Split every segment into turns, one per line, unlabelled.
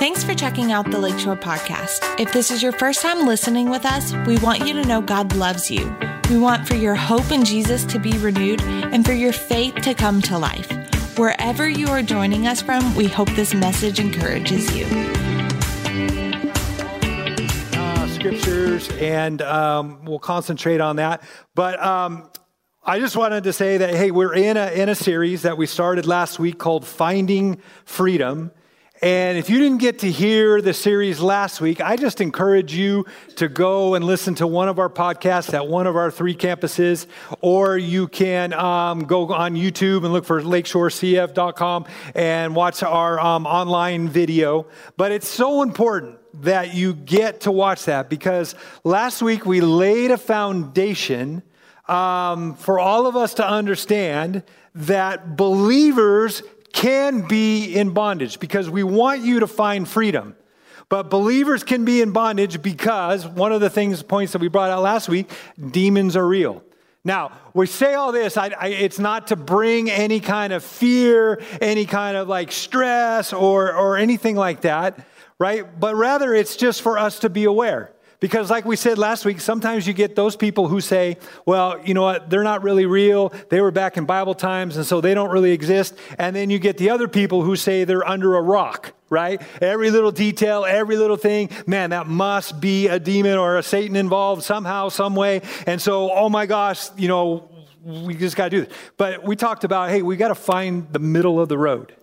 Thanks for checking out the Lakeshore Podcast. If this is your first time listening with us, we want you to know God loves you. We want for your hope in Jesus to be renewed and for your faith to come to life. Wherever you are joining us from, we hope this message encourages you.
uh, scriptures, and um, we'll concentrate on that. But um, I just wanted to say that hey, we're in a in a series that we started last week called "Finding Freedom." And if you didn't get to hear the series last week, I just encourage you to go and listen to one of our podcasts at one of our three campuses, or you can um, go on YouTube and look for lakeshorecf.com and watch our um, online video. But it's so important that you get to watch that because last week we laid a foundation um, for all of us to understand that believers can be in bondage because we want you to find freedom. But believers can be in bondage because one of the things, points that we brought out last week, demons are real. Now, we say all this, I, I, it's not to bring any kind of fear, any kind of like stress or, or anything like that, right? But rather, it's just for us to be aware. Because, like we said last week, sometimes you get those people who say, well, you know what, they're not really real. They were back in Bible times, and so they don't really exist. And then you get the other people who say they're under a rock, right? Every little detail, every little thing, man, that must be a demon or a Satan involved somehow, some way. And so, oh my gosh, you know, we just got to do this. But we talked about, hey, we got to find the middle of the road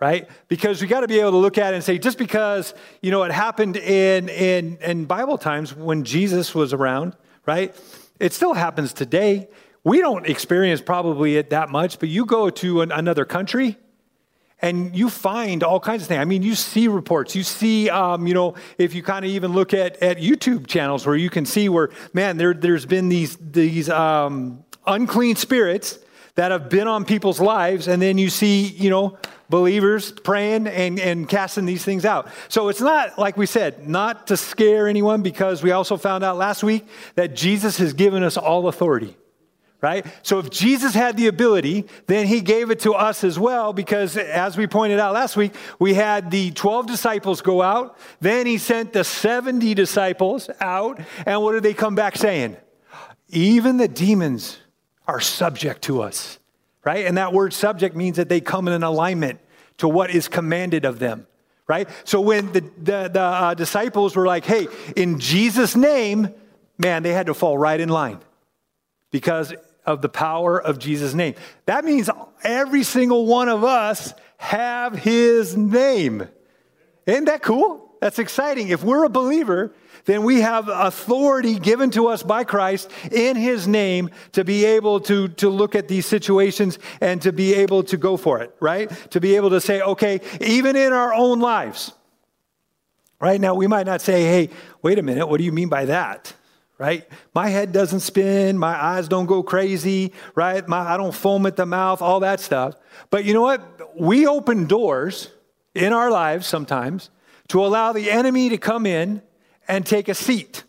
right? Because we got to be able to look at it and say, just because, you know, it happened in, in, in Bible times when Jesus was around, right? It still happens today. We don't experience probably it that much, but you go to an, another country and you find all kinds of things. I mean, you see reports. You see, um, you know, if you kind of even look at, at YouTube channels where you can see where, man, there, there's been these, these um, unclean spirits that have been on people's lives, and then you see, you know, believers praying and, and casting these things out. So it's not, like we said, not to scare anyone because we also found out last week that Jesus has given us all authority. Right? So if Jesus had the ability, then he gave it to us as well because as we pointed out last week, we had the 12 disciples go out, then he sent the 70 disciples out, and what did they come back saying? Even the demons are subject to us right? And that word subject means that they come in an alignment to what is commanded of them, right? So when the, the, the uh, disciples were like, hey, in Jesus' name, man, they had to fall right in line because of the power of Jesus' name. That means every single one of us have his name. Isn't that cool? That's exciting. If we're a believer, then we have authority given to us by Christ in his name to be able to, to look at these situations and to be able to go for it, right? To be able to say, okay, even in our own lives, right? Now, we might not say, hey, wait a minute, what do you mean by that? Right? My head doesn't spin, my eyes don't go crazy, right? My, I don't foam at the mouth, all that stuff. But you know what? We open doors in our lives sometimes to allow the enemy to come in and take a seat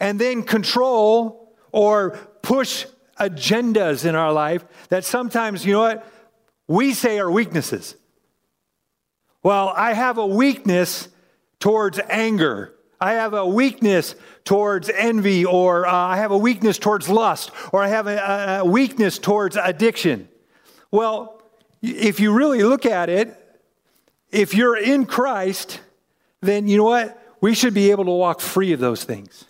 and then control or push agendas in our life that sometimes, you know what, we say are weaknesses. Well, I have a weakness towards anger. I have a weakness towards envy, or uh, I have a weakness towards lust, or I have a, a weakness towards addiction. Well, if you really look at it, if you're in Christ, then you know what? We should be able to walk free of those things.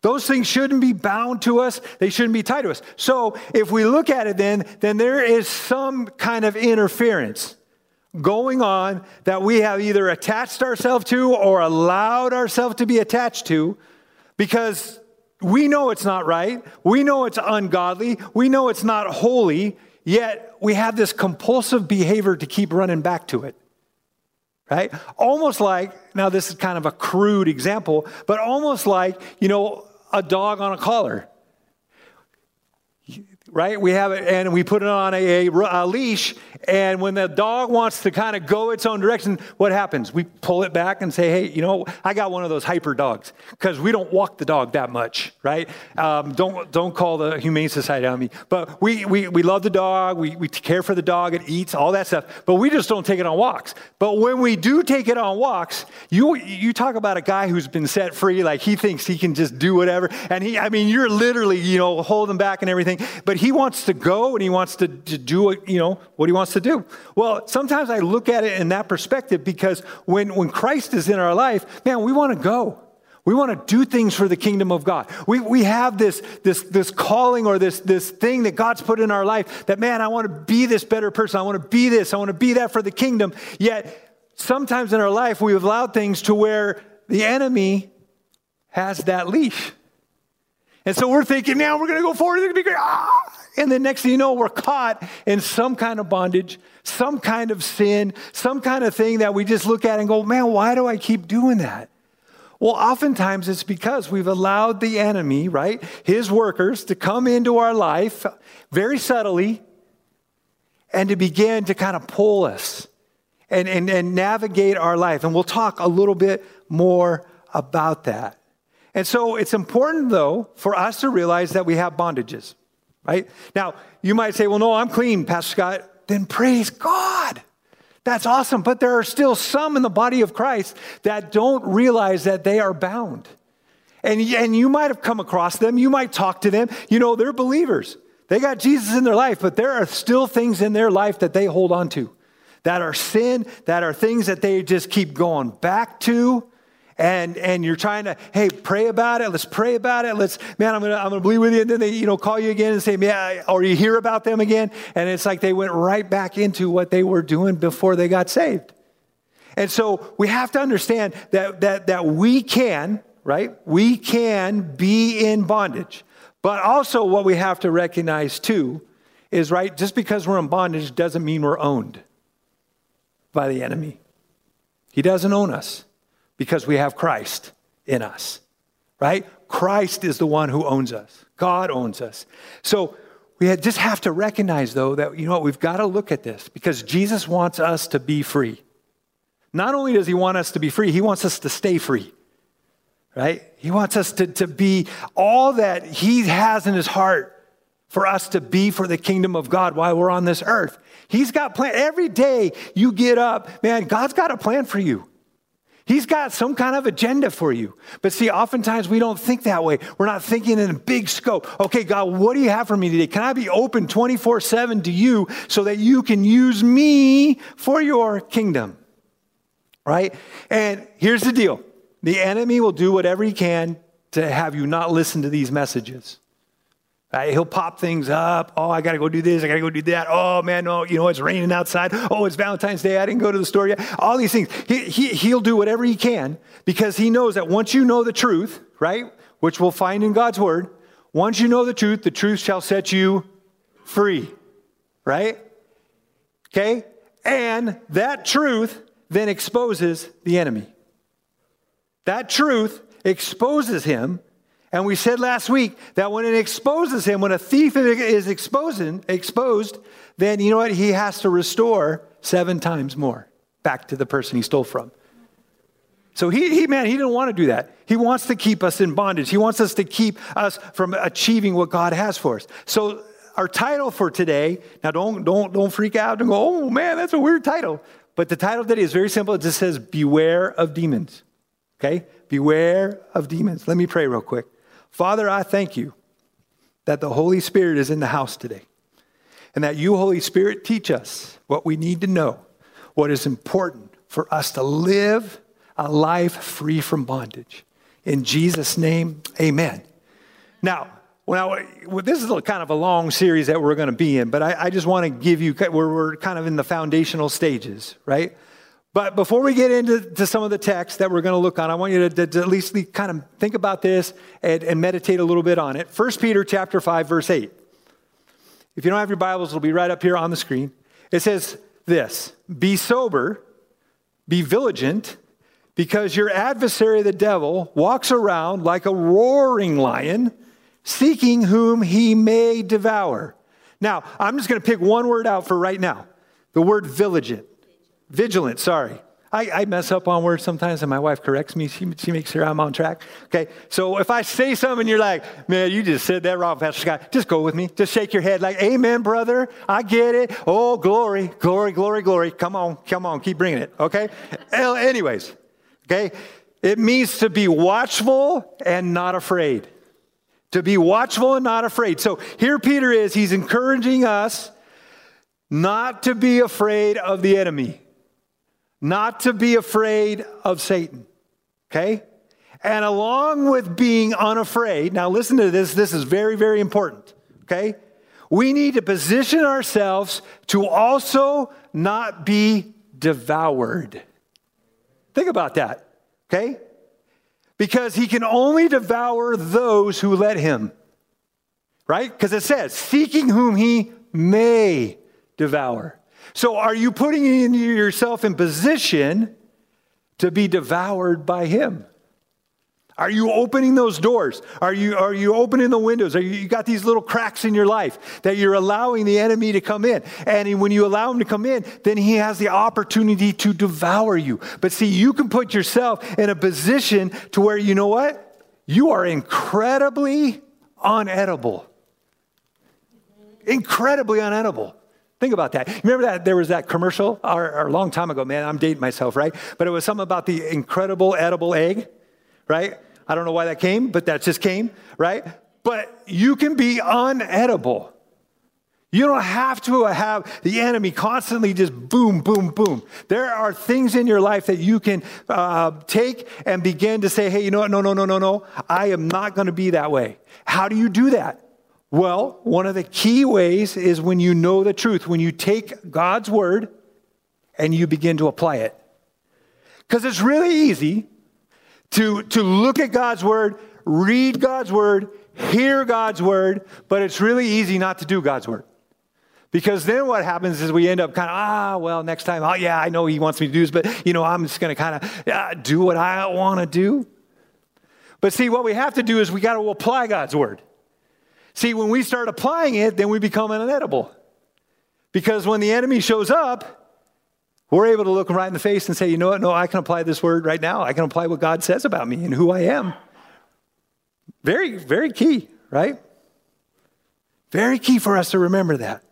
Those things shouldn't be bound to us. They shouldn't be tied to us. So if we look at it then, then there is some kind of interference going on that we have either attached ourselves to or allowed ourselves to be attached to because we know it's not right. We know it's ungodly. We know it's not holy. Yet we have this compulsive behavior to keep running back to it right? Almost like, now this is kind of a crude example, but almost like, you know, a dog on a collar. Right? We have it and we put it on a, a, a leash, And when the dog wants to kind of go its own direction, what happens? We pull it back and say, hey, you know, I got one of those hyper dogs because we don't walk the dog that much, right? Um, don't, don't call the Humane Society on me. But we, we, we love the dog, we, we care for the dog, it eats, all that stuff, but we just don't take it on walks. But when we do take it on walks, you, you talk about a guy who's been set free, like he thinks he can just do whatever. And he, I mean, you're literally, you know, holding back and everything, but he wants to go and he wants to, to do, you know, what he wants to do. Well, sometimes I look at it in that perspective because when, when Christ is in our life, man, we want to go. We want to do things for the kingdom of God. We, we have this, this, this calling or this, this thing that God's put in our life that, man, I want to be this better person. I want to be this. I want to be that for the kingdom. Yet, sometimes in our life, we've allowed things to where the enemy has that leash. And so we're thinking, now we're going to go forward. It's going to be great. Ah! And then next thing you know, we're caught in some kind of bondage, some kind of sin, some kind of thing that we just look at and go, man, why do I keep doing that? Well, oftentimes it's because we've allowed the enemy, right, his workers, to come into our life very subtly and to begin to kind of pull us and, and, and navigate our life. And we'll talk a little bit more about that. And so it's important, though, for us to realize that we have bondages right? Now, you might say, well, no, I'm clean, Pastor Scott. Then praise God. That's awesome. But there are still some in the body of Christ that don't realize that they are bound. And, and you might have come across them. You might talk to them. You know, they're believers. They got Jesus in their life, but there are still things in their life that they hold on to that are sin, that are things that they just keep going back to and and you're trying to hey pray about it. Let's pray about it. Let's man i'm gonna i'm gonna believe with you. And then they you know call you again and say yeah or you hear about them again? And it's like they went right back into what they were doing before they got saved. And so we have to understand that that that we can right? We can be in bondage. But also what we have to recognize too is right just because we're in bondage doesn't mean we're owned by the enemy. He doesn't own us because we have Christ in us, right? Christ is the one who owns us. God owns us. So we just have to recognize, though, that, you know what, we've got to look at this because Jesus wants us to be free. Not only does he want us to be free, he wants us to stay free, right? He wants us to, to be all that he has in his heart for us to be for the kingdom of God while we're on this earth. He's got plan. Every day you get up, man, God's got a plan for you. He's got some kind of agenda for you. But see, oftentimes we don't think that way. We're not thinking in a big scope. Okay, God, what do you have for me today? Can I be open 24 7 to you so that you can use me for your kingdom? Right? And here's the deal the enemy will do whatever he can to have you not listen to these messages. Right? He'll pop things up. Oh, I got to go do this. I got to go do that. Oh, man, no, you know, it's raining outside. Oh, it's Valentine's Day. I didn't go to the store yet. All these things. He, he, he'll do whatever he can because he knows that once you know the truth, right, which we'll find in God's word, once you know the truth, the truth shall set you free, right? Okay? And that truth then exposes the enemy. That truth exposes him and we said last week that when it exposes him, when a thief is exposing, exposed, then you know what? He has to restore seven times more back to the person he stole from. So he, he, man, he didn't want to do that. He wants to keep us in bondage. He wants us to keep us from achieving what God has for us. So our title for today, now don't, don't, don't freak out and go, oh man, that's a weird title. But the title today is very simple. It just says, Beware of demons. Okay? Beware of demons. Let me pray real quick. Father, I thank you that the Holy Spirit is in the house today and that you, Holy Spirit, teach us what we need to know, what is important for us to live a life free from bondage. In Jesus' name, amen. Now, well, this is kind of a long series that we're going to be in, but I, I just want to give you, we're, we're kind of in the foundational stages, right? But before we get into some of the text that we're going to look on, I want you to, to at least kind of think about this and, and meditate a little bit on it. 1 Peter chapter 5, verse 8. If you don't have your Bibles, it'll be right up here on the screen. It says this Be sober, be vigilant, because your adversary, the devil, walks around like a roaring lion, seeking whom he may devour. Now, I'm just going to pick one word out for right now The word vigilant. Vigilant, sorry. I, I, mess up on words sometimes, and my wife corrects me. She, she makes sure I'm on track. Okay, so if I say something and you're like, man, you just said that wrong, Pastor Scott, just go with me. Just shake your head like, amen, brother. I get it. Oh, glory, glory, glory, glory. Come on, come on, keep bringing it. Okay? Anyways, okay, it means to be watchful and not afraid. To be watchful and not afraid. So here Peter is, he's encouraging us not to be afraid of the enemy not to be afraid of Satan. Okay? And along with being unafraid, now listen to this, this is very, very important. Okay? We need to position ourselves to also not be devoured. Think about that. Okay? Because he can only devour those who let him. Right? Because it says, seeking whom he may devour. So, are you putting yourself in position to be devoured by Him? Are you opening those doors? Are you, are you opening the windows? Are you, you got these little cracks in your life that you're allowing the enemy to come in. And when you allow him to come in, then he has the opportunity to devour you. But see, you can put yourself in a position to where, you know what? You are incredibly unedible. Incredibly unedible. Think about that. Remember that there was that commercial or, or a long time ago, man, I'm dating myself, right? But it was something about the incredible edible egg, right? I don't know why that came, but that just came, right? But you can be unedible. You don't have to have the enemy constantly just boom, boom, boom. There are things in your life that you can uh, take and begin to say, hey, you know what? No, no, no, no, no. I am not going to be that way. How do you do that? Well, one of the key ways is when you know the truth, when you take God's word and you begin to apply it. Because it's really easy to, to look at God's word, read God's word, hear God's word, but it's really easy not to do God's word. Because then what happens is we end up kind of, ah, well, next time, oh, yeah, I know he wants me to do this, but, you know, I'm just going to kind of uh, do what I want to do. But see, what we have to do is we got to apply God's word. See, when we start applying it, then we become inedible. Because when the enemy shows up, we're able to look him right in the face and say, you know what? No, I can apply this word right now. I can apply what God says about me and who I am. Very, very key, right? Very key for us to remember that.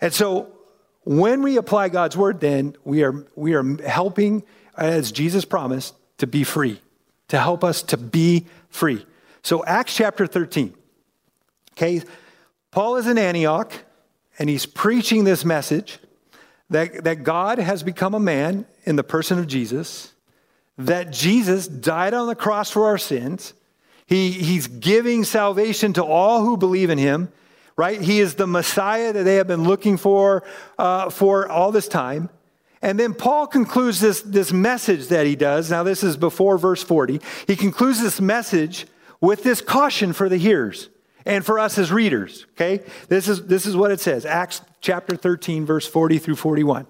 And so when we apply God's word, then we are, we are helping, as Jesus promised, to be free, to help us to be free. So, Acts chapter 13. Okay, Paul is in Antioch and he's preaching this message that, that God has become a man in the person of Jesus, that Jesus died on the cross for our sins. He, he's giving salvation to all who believe in him, right? He is the Messiah that they have been looking for uh, for all this time. And then Paul concludes this, this message that he does. Now, this is before verse 40. He concludes this message with this caution for the hearers and for us as readers, okay? This is, this is what it says Acts chapter 13, verse 40 through 41. It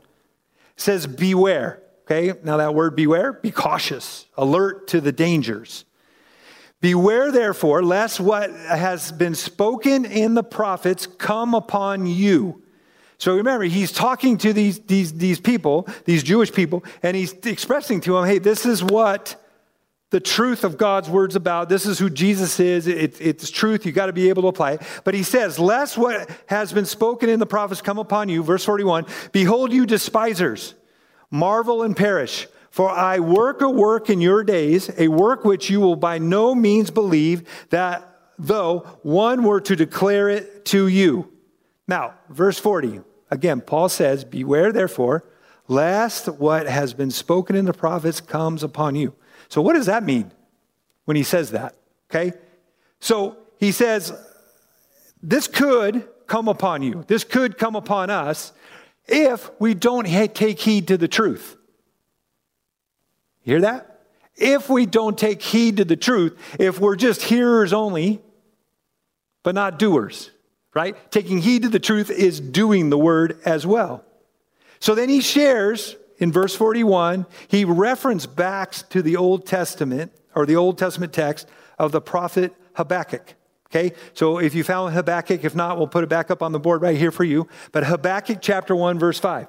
says, Beware, okay? Now, that word beware, be cautious, alert to the dangers. Beware, therefore, lest what has been spoken in the prophets come upon you. So remember, he's talking to these, these, these people, these Jewish people, and he's expressing to them, hey, this is what the truth of God's words about. This is who Jesus is. It, it's truth. You got to be able to apply it. But he says, Lest what has been spoken in the prophets come upon you. Verse 41 Behold, you despisers, marvel and perish. For I work a work in your days, a work which you will by no means believe, that though one were to declare it to you. Now, verse 40, again, Paul says, Beware therefore, lest what has been spoken in the prophets comes upon you. So, what does that mean when he says that? Okay? So, he says, this could come upon you. This could come upon us if we don't take heed to the truth. hear that? If we don't take heed to the truth, if we're just hearers only, but not doers, right? Taking heed to the truth is doing the word as well. So then he shares in verse 41, he referenced back to the Old Testament or the Old Testament text of the prophet Habakkuk. Okay, so if you found Habakkuk, if not, we'll put it back up on the board right here for you. But Habakkuk chapter 1, verse 5.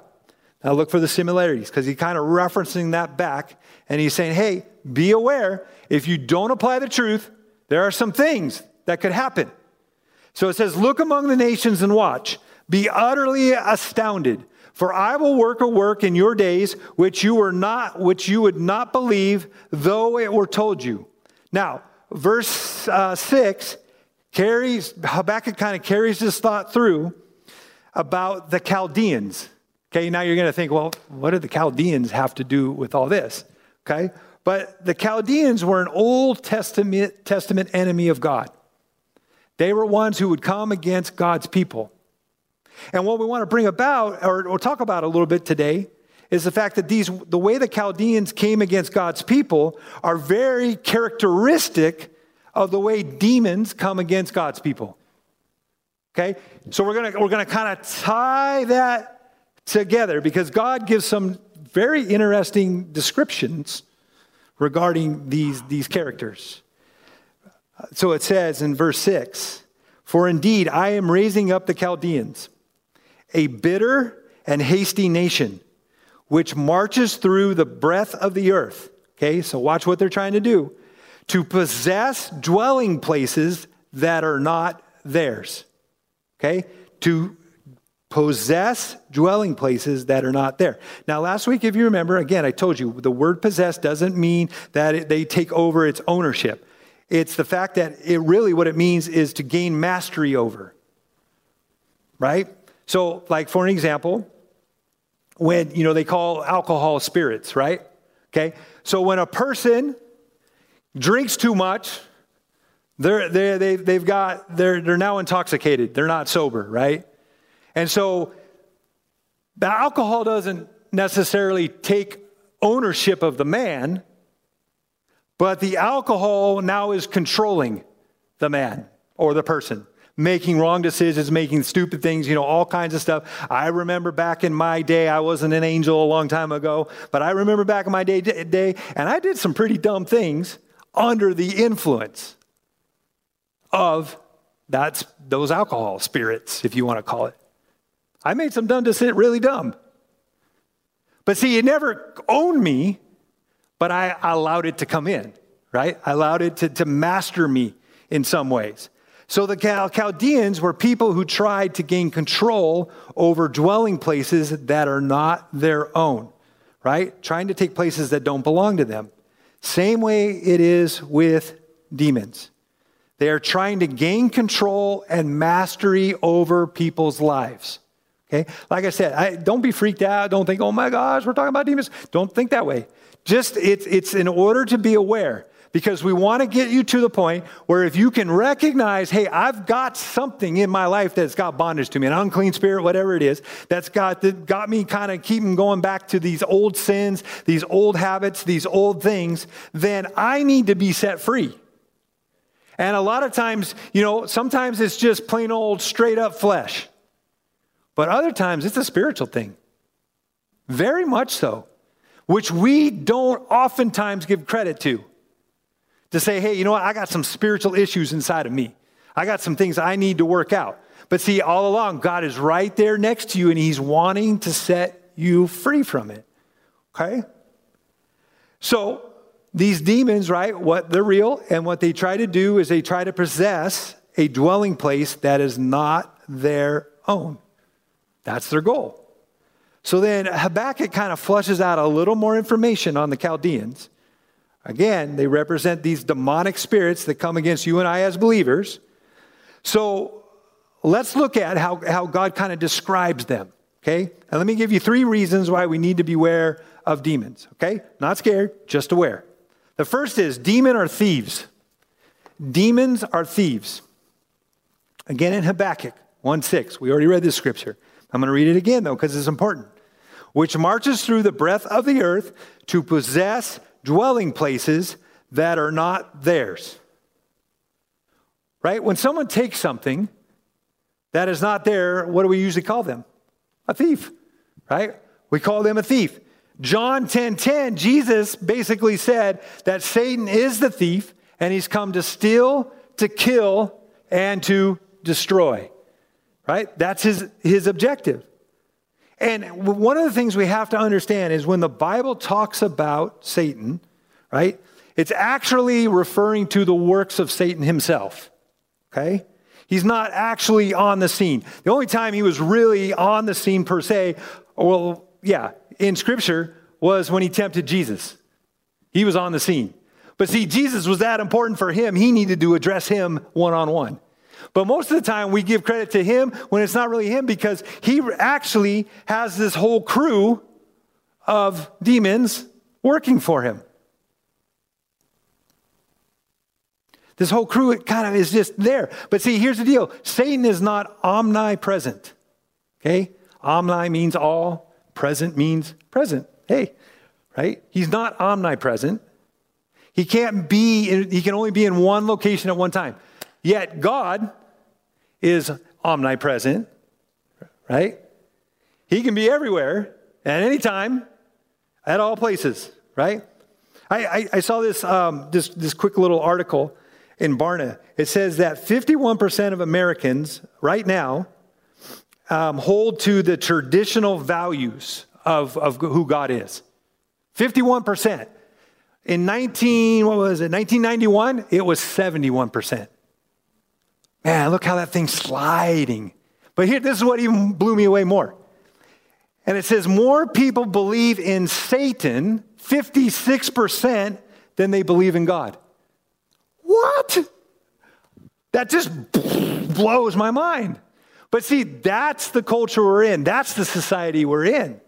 Now look for the similarities because he's kind of referencing that back and he's saying, hey, be aware if you don't apply the truth, there are some things that could happen. So it says, Look among the nations and watch, be utterly astounded. For I will work a work in your days which you were not, which you would not believe, though it were told you. Now, verse uh, six carries Habakkuk kind of carries this thought through about the Chaldeans. Okay, now you're going to think, well, what do the Chaldeans have to do with all this? Okay, but the Chaldeans were an Old Testament, Testament enemy of God. They were ones who would come against God's people. And what we want to bring about, or, talk about a little bit today, is the fact that these, the way the Chaldeans came against God's people are very characteristic of the way demons come against God's people. Okay? So we're going to we're going to kind of tie that together because God gives some very interesting descriptions regarding these, these characters. So it says in verse 6 For indeed, I am raising up the Chaldeans, a bitter and hasty nation, which marches through the breadth of the earth. Okay, so watch what they're trying to do to possess dwelling places that are not theirs. Okay, to possess dwelling places that are not there. Now, last week, if you remember, again, I told you the word possess doesn't mean that it, they take over its ownership. It's the fact that it really what it means is to gain mastery over. Right? So, like for an example, when you know they call alcohol spirits, right? Okay? So when a person drinks too much, they're, they're, they, they've got, they're, they're now intoxicated. They're not sober, right? And so the alcohol doesn't necessarily take ownership of the man, but the alcohol now is controlling the man or the person, making wrong decisions, making stupid things, you know, all kinds of stuff. I remember back in my day, I wasn't an angel a long time ago, but I remember back in my day, day and I did some pretty dumb things under the influence of that's those alcohol spirits, if you want to call it. I made some dumb decisions, really dumb. But see, it never owned me, but I allowed it to come in right? I allowed it to, to master me in some ways. So the Chaldeans were people who tried to gain control over dwelling places that are not their own, right? Trying to take places that don't belong to them. Same way it is with demons. They are trying to gain control and mastery over people's lives. Okay? Like I said, I, don't be freaked out. Don't think, oh my gosh, we're talking about demons. Don't think that way. Just, it's, it's in order to be aware because we want to get you to the point where if you can recognize, hey, I've got something in my life that's got bondage to me, an unclean spirit, whatever it is, that's got, that got me kind of keeping going back to these old sins, these old habits, these old things, then I need to be set free. And a lot of times, you know, sometimes it's just plain old straight up flesh. But other times it's a spiritual thing. Very much so, which we don't oftentimes give credit to to say, hey, you know what? I got some spiritual issues inside of me. I got some things I need to work out. But see, all along, God is right there next to you and He's wanting to set you free from it. Okay? So, these demons, right, what they're real, and what they try to do is they try to possess a dwelling place that is not their own. That's their goal. So then Habakkuk kind of flushes out a little more information on the Chaldeans. Again, they represent these demonic spirits that come against you and I as believers. So let's look at how, how God kind of describes them. Okay? And let me give you three reasons why we need to beware of demons. Okay? Not scared, just aware. The first is demon are thieves. Demons are thieves. Again in Habakkuk 1 6. We already read this scripture. I'm going to read it again, though, because it's important. Which marches through the breadth of the earth to possess dwelling places that are not theirs. Right? When someone takes something that is not there, what do we usually call them? A thief, right? We call them a thief. John 10:10, 10, 10, Jesus basically said that Satan is the thief and he's come to steal, to kill, and to destroy. Right? That's his, his objective. And one of the things we have to understand is when the Bible talks about Satan, right, it's actually referring to the works of Satan himself. Okay? He's not actually on the scene. The only time he was really on the scene per se, well, yeah, in Scripture, was when he tempted Jesus. He was on the scene. But see, Jesus was that important for him, he needed to address him one on one. But most of the time, we give credit to him when it's not really him because he actually has this whole crew of demons working for him. This whole crew it kind of is just there. But see, here's the deal Satan is not omnipresent. Okay? Omni means all, present means present. Hey, right? He's not omnipresent. He can't be, in, he can only be in one location at one time. Yet God is omnipresent, right? He can be everywhere at any time, at all places, right? I, I, I saw this, um, this, this quick little article in Barna. It says that 51% of Americans right now um, hold to the traditional values of, of who God is. 51%. In 19, what was it, 1991, it was 71%. Man, look how that thing's sliding. But here, this is what even blew me away more. And it says more people believe in Satan, 56%, than they believe in God. What? That just blows my mind. But see, that's the culture we're in. That's the society we're in.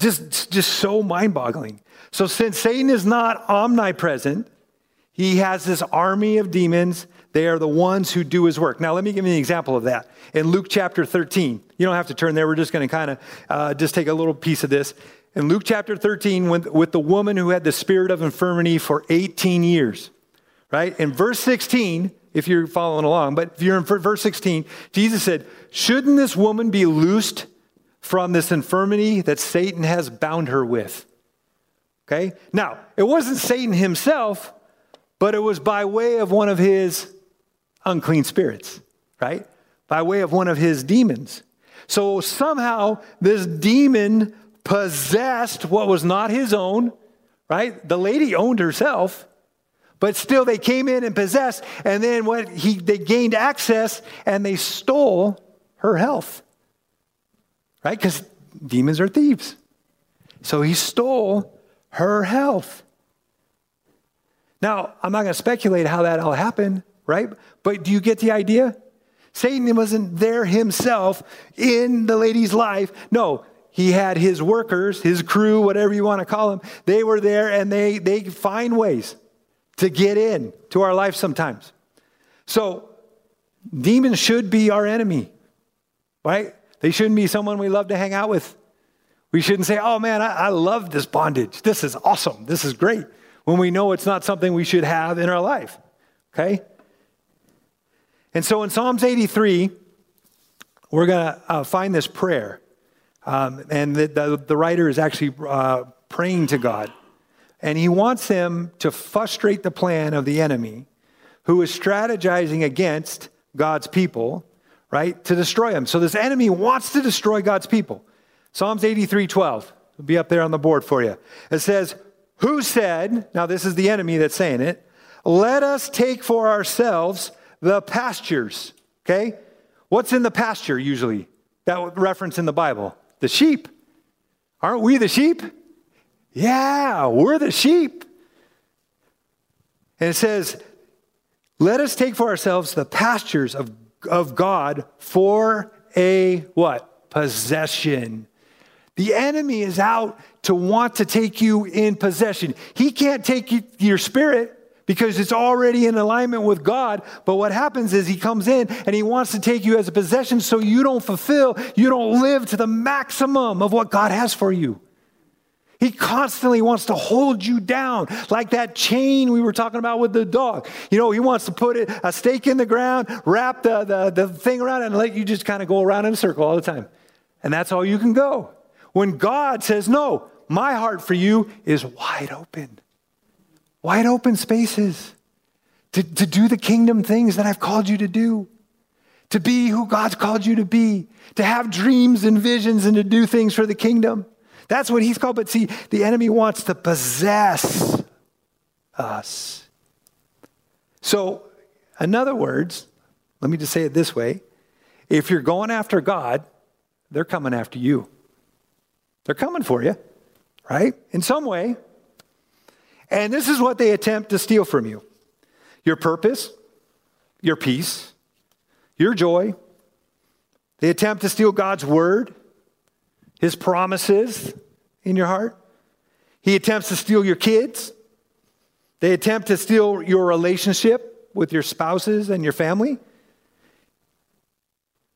Just, just so mind boggling. So, since Satan is not omnipresent, he has this army of demons. They are the ones who do his work. Now, let me give you an example of that. In Luke chapter 13, you don't have to turn there. We're just going to kind of uh, just take a little piece of this. In Luke chapter 13, with, with the woman who had the spirit of infirmity for 18 years, right? In verse 16, if you're following along, but if you're in verse 16, Jesus said, Shouldn't this woman be loosed from this infirmity that Satan has bound her with? Okay? Now, it wasn't Satan himself, but it was by way of one of his unclean spirits, right? By way of one of his demons. So somehow this demon possessed what was not his own, right? The lady owned herself, but still they came in and possessed, and then what he they gained access and they stole her health. Right? Because demons are thieves. So he stole her health. Now, I'm not going to speculate how that all happened, right? But do you get the idea? Satan wasn't there himself in the lady's life. No, he had his workers, his crew, whatever you want to call them. They were there and they, they find ways to get in to our life sometimes. So, demons should be our enemy, right? They shouldn't be someone we love to hang out with. We shouldn't say, oh man, I, I love this bondage. This is awesome. This is great. When we know it's not something we should have in our life, okay? And so in Psalms 83, we're going to uh, find this prayer. Um, and the, the, the, writer is actually uh, praying to God. And he wants him to frustrate the plan of the enemy who is strategizing against God's people, right, to destroy them. So this enemy wants to destroy God's people. Psalms 83 12 will be up there on the board for you. It says, Who said, now this is the enemy that's saying it, let us take for ourselves the pastures. Okay? What's in the pasture usually? That reference in the Bible? The sheep. Aren't we the sheep? Yeah, we're the sheep. And it says, let us take for ourselves the pastures of, of God for a what? Possession. The enemy is out to want to take you in possession. He can't take you, your spirit because it's already in alignment with God. But what happens is he comes in and he wants to take you as a possession so you don't fulfill, you don't live to the maximum of what God has for you. He constantly wants to hold you down, like that chain we were talking about with the dog. You know, he wants to put a stake in the ground, wrap the, the, the thing around it, and let you just kind of go around in a circle all the time. And that's all you can go. When God says, No, my heart for you is wide open, wide open spaces to, to do the kingdom things that I've called you to do, to be who God's called you to be, to have dreams and visions and to do things for the kingdom. That's what he's called. But see, the enemy wants to possess us. So, in other words, let me just say it this way if you're going after God, they're coming after you. They're coming for you, right? In some way. And this is what they attempt to steal from you your purpose, your peace, your joy. They attempt to steal God's word, his promises in your heart. He attempts to steal your kids. They attempt to steal your relationship with your spouses and your family.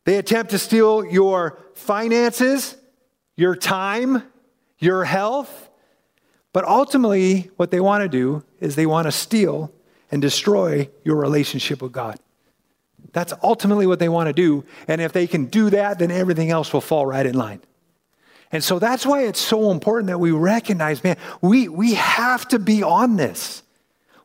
They attempt to steal your finances, your time, your health. But ultimately, what they want to do is they want to steal and destroy your relationship with God. That's ultimately what they want to do. And if they can do that, then everything else will fall right in line. And so that's why it's so important that we recognize, man, we, we have to be on this.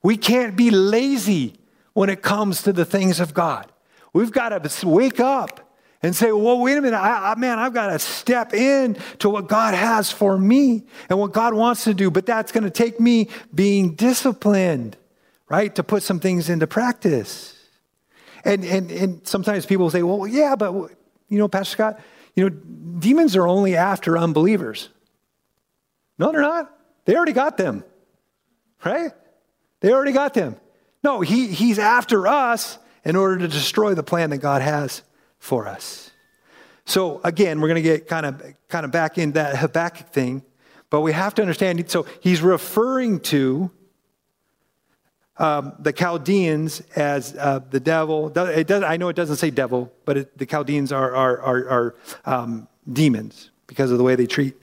We can't be lazy when it comes to the things of God. We've got to wake up and say, well, wait a minute, I, I, man, I've got to step in to what God has for me and what God wants to do. But that's going to take me being disciplined, right, to put some things into practice. And, and, and sometimes people say, well, yeah, but, you know, Pastor Scott, you know, demons are only after unbelievers. No, they're not. They already got them, right? They already got them. No, he, he's after us in order to destroy the plan that God has for us. So again, we're going to get kind of kind of back in that Habakkuk thing, but we have to understand. So he's referring to um, the Chaldeans as uh, the devil. It does, I know it doesn't say devil, but it, the Chaldeans are, are, are, are um, demons because of the way they treat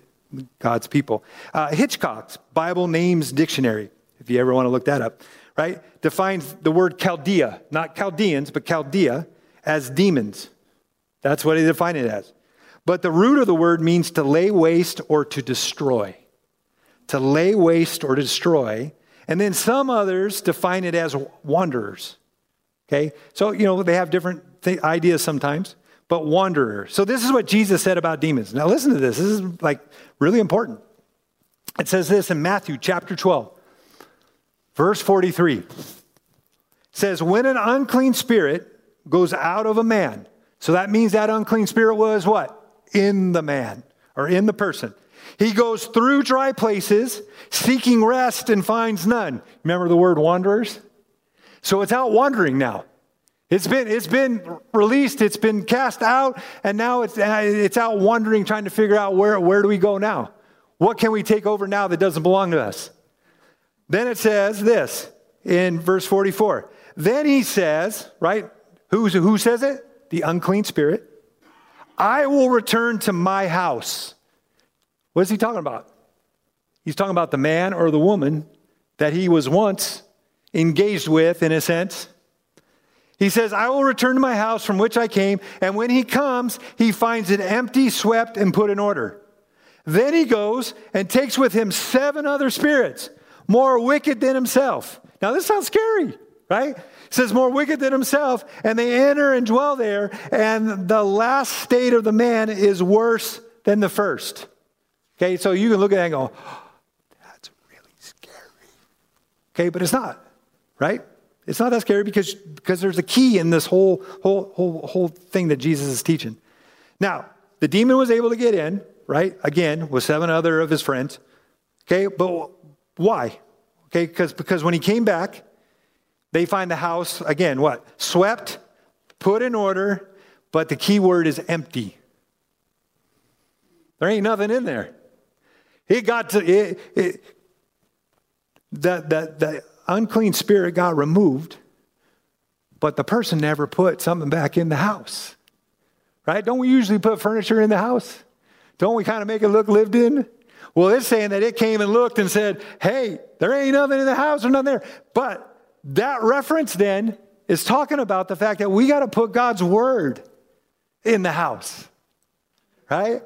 God's people. Uh, Hitchcock's Bible Names Dictionary, if you ever want to look that up, right, defines the word Chaldea, not Chaldeans, but Chaldea, as demons. That's what he defined it as. But the root of the word means to lay waste or to destroy. To lay waste or destroy. And then some others define it as wanderers. Okay? So, you know, they have different th- ideas sometimes, but wanderers. So, this is what Jesus said about demons. Now, listen to this. This is like really important. It says this in Matthew chapter 12, verse 43. It says, When an unclean spirit goes out of a man, so that means that unclean spirit was what? In the man or in the person. He goes through dry places, seeking rest and finds none. Remember the word wanderers? So it's out wandering now. It's been, it's been released, it's been cast out, and now it's, it's out wandering, trying to figure out where, where do we go now? What can we take over now that doesn't belong to us? Then it says this in verse 44. Then he says, right? Who's, who says it? The unclean spirit. I will return to my house. What is he talking about? He's talking about the man or the woman that he was once engaged with, in a sense. He says, I will return to my house from which I came, and when he comes, he finds it empty, swept, and put in order. Then he goes and takes with him seven other spirits, more wicked than himself. Now, this sounds scary, right? It says, more wicked than himself, and they enter and dwell there, and the last state of the man is worse than the first. Okay, so you can look at that and go, oh, that's really scary. Okay, but it's not, right? It's not that scary because, because there's a key in this whole, whole, whole, whole thing that Jesus is teaching. Now, the demon was able to get in, right? Again, with seven other of his friends. Okay, but why? Okay, because because when he came back, they find the house, again, what? Swept, put in order, but the key word is empty. There ain't nothing in there. It got to, it, it, the, the, the unclean spirit got removed, but the person never put something back in the house. Right? Don't we usually put furniture in the house? Don't we kind of make it look lived in? Well, it's saying that it came and looked and said, hey, there ain't nothing in the house or nothing there. But that reference then is talking about the fact that we got to put God's word in the house, right?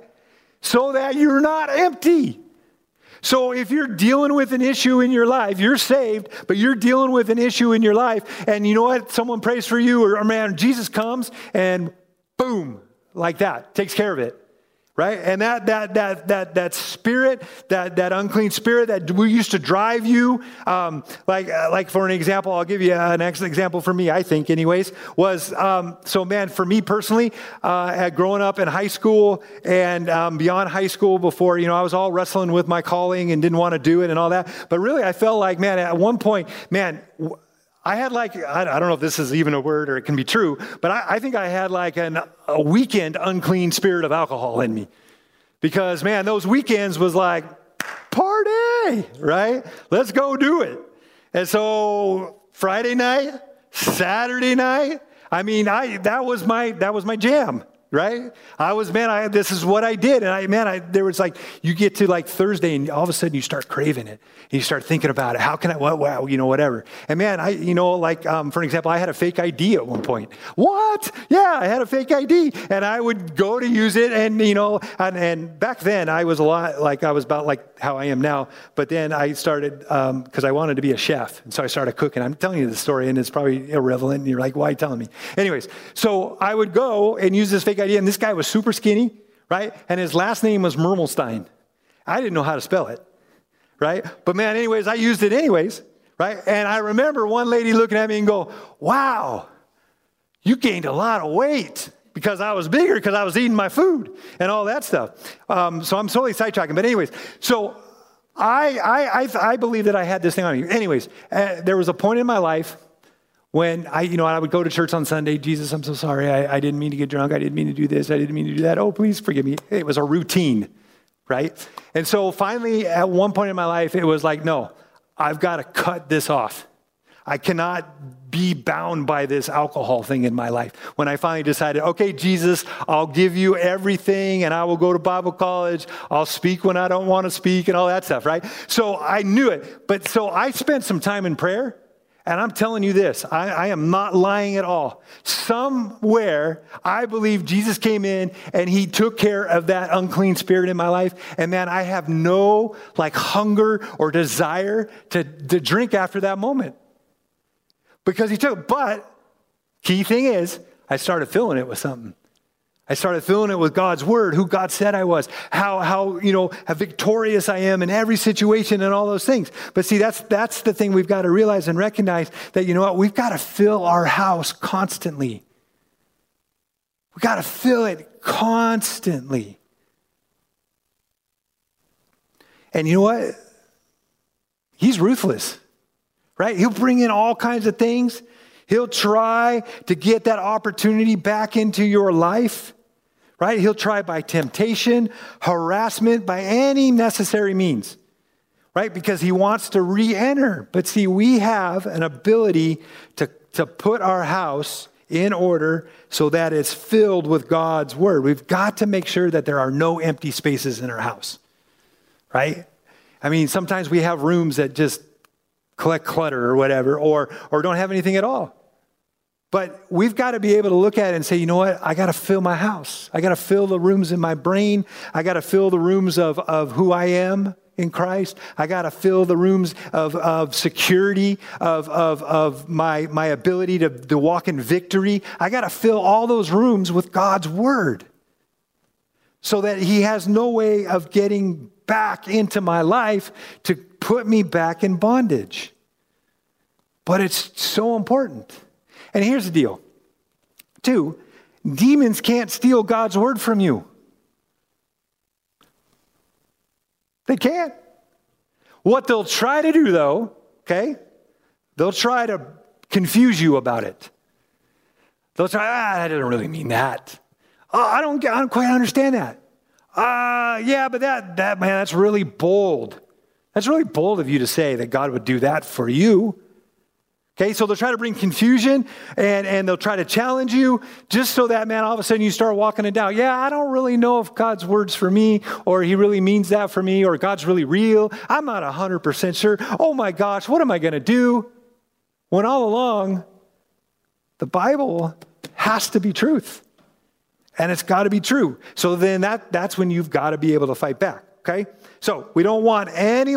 So that you're not empty So if you're dealing with an issue in your life, you're saved, but you're dealing with an issue in your life, and you know what? Someone prays for you, or, or man, Jesus comes and boom, like that, takes care of it right? And that that that that that spirit that that unclean spirit that we used to drive you um, like uh, like for an example i'll give you an excellent example for me i think anyways was um, so man for me personally uh, growing up in high school and um, beyond high school before you know i was all wrestling with my calling and didn't want to do it and all that. But really i felt like man at one point man I had like, I don't know if this is even a word or it can be true, but I, I think I had like an, a weekend unclean spirit of alcohol in me. Because, man, those weekends was like, party, right? Let's go do it. And so Friday night, Saturday night, I mean, I, that was my, that was my jam right? I was, man, I, this is what I did. And I, man, I, there was like, you get to like Thursday and all of a sudden you start craving it. And you start thinking about it. How can I, what, wow, you know, whatever. And man, I, you know, like, um, for example, I had a fake ID at one point. What? Yeah, I had a fake ID. And I would go to use it. And, you know, and, and back then I was a lot like, I was about like how I am now. But then I started, because um, I wanted to be a chef. And so I started cooking. I'm telling you the story and it's probably irrelevant. And you're like, why are you telling me? Anyways, so I would go and use this fake idea. And this guy was super skinny, right? And his last name was Mermelstein. I didn't know how to spell it, right? But man, anyways, I used it anyways, right? And I remember one lady looking at me and go, wow, you gained a lot of weight because I was bigger because I was eating my food and all that stuff. Um, so I'm totally sidetracking. But anyways, so I, I, I, I believe that I had this thing on me. Anyways, uh, there was a point in my life when I, you know, I would go to church on Sunday, Jesus, I'm so sorry. I, I didn't mean to get drunk. I didn't mean to do this. I didn't mean to do that. Oh, please forgive me. It was a routine, right? And so finally, at one point in my life, it was like, no, I've got to cut this off. I cannot be bound by this alcohol thing in my life. When I finally decided, okay, Jesus, I'll give you everything and I will go to Bible college. I'll speak when I don't want to speak and all that stuff, right? So I knew it. But so I spent some time in prayer and I'm telling you this, I, I, am not lying at all. Somewhere, I believe Jesus came in and he took care of that unclean spirit in my life. And man, I have no like hunger or desire to, to drink after that moment. Because he took, but key thing is, I started filling it with something. I started filling it with God's word, who God said I was, how, how, you know, how victorious I am in every situation and all those things. But see, that's, that's the thing we've got to realize and recognize that, you know what, we've got to fill our house constantly. We've got to fill it constantly. And you know what? He's ruthless, right? He'll bring in all kinds of things. He'll try to get that opportunity back into your life right? He'll try by temptation, harassment, by any necessary means, right? Because he wants to re enter. But see, we have an ability to, to put our house in order so that it's filled with God's word. We've got to make sure that there are no empty spaces in our house, right? I mean, sometimes we have rooms that just collect clutter or whatever, or, or don't have anything at all. But we've got to be able to look at it and say, you know what? I got to fill my house. I got to fill the rooms in my brain. I got to fill the rooms of, of who I am in Christ. I got to fill the rooms of, of security, of, of, of my, my ability to, to walk in victory. I got to fill all those rooms with God's word so that He has no way of getting back into my life to put me back in bondage. But it's so important. And here's the deal two, demons can't steal God's word from you. They can't. What they'll try to do, though, okay, they'll try to confuse you about it. They'll try, ah, that doesn't really mean that. Oh, I don't, I don't quite understand that. Uh, yeah, but that, that, man, that's really bold. That's really bold of you to say that God would do that for you. Okay, so they'll try to bring confusion and, and they'll try to challenge you just so that, man, all of a sudden you start walking in doubt. Yeah, I don't really know if God's word's for me or he really means that for me or God's really real. I'm not 100% sure. Oh my gosh, what am I going to do? When all along, the Bible has to be truth and it's got to be true. So then that, that's when you've got to be able to fight back. Okay? So we don't want any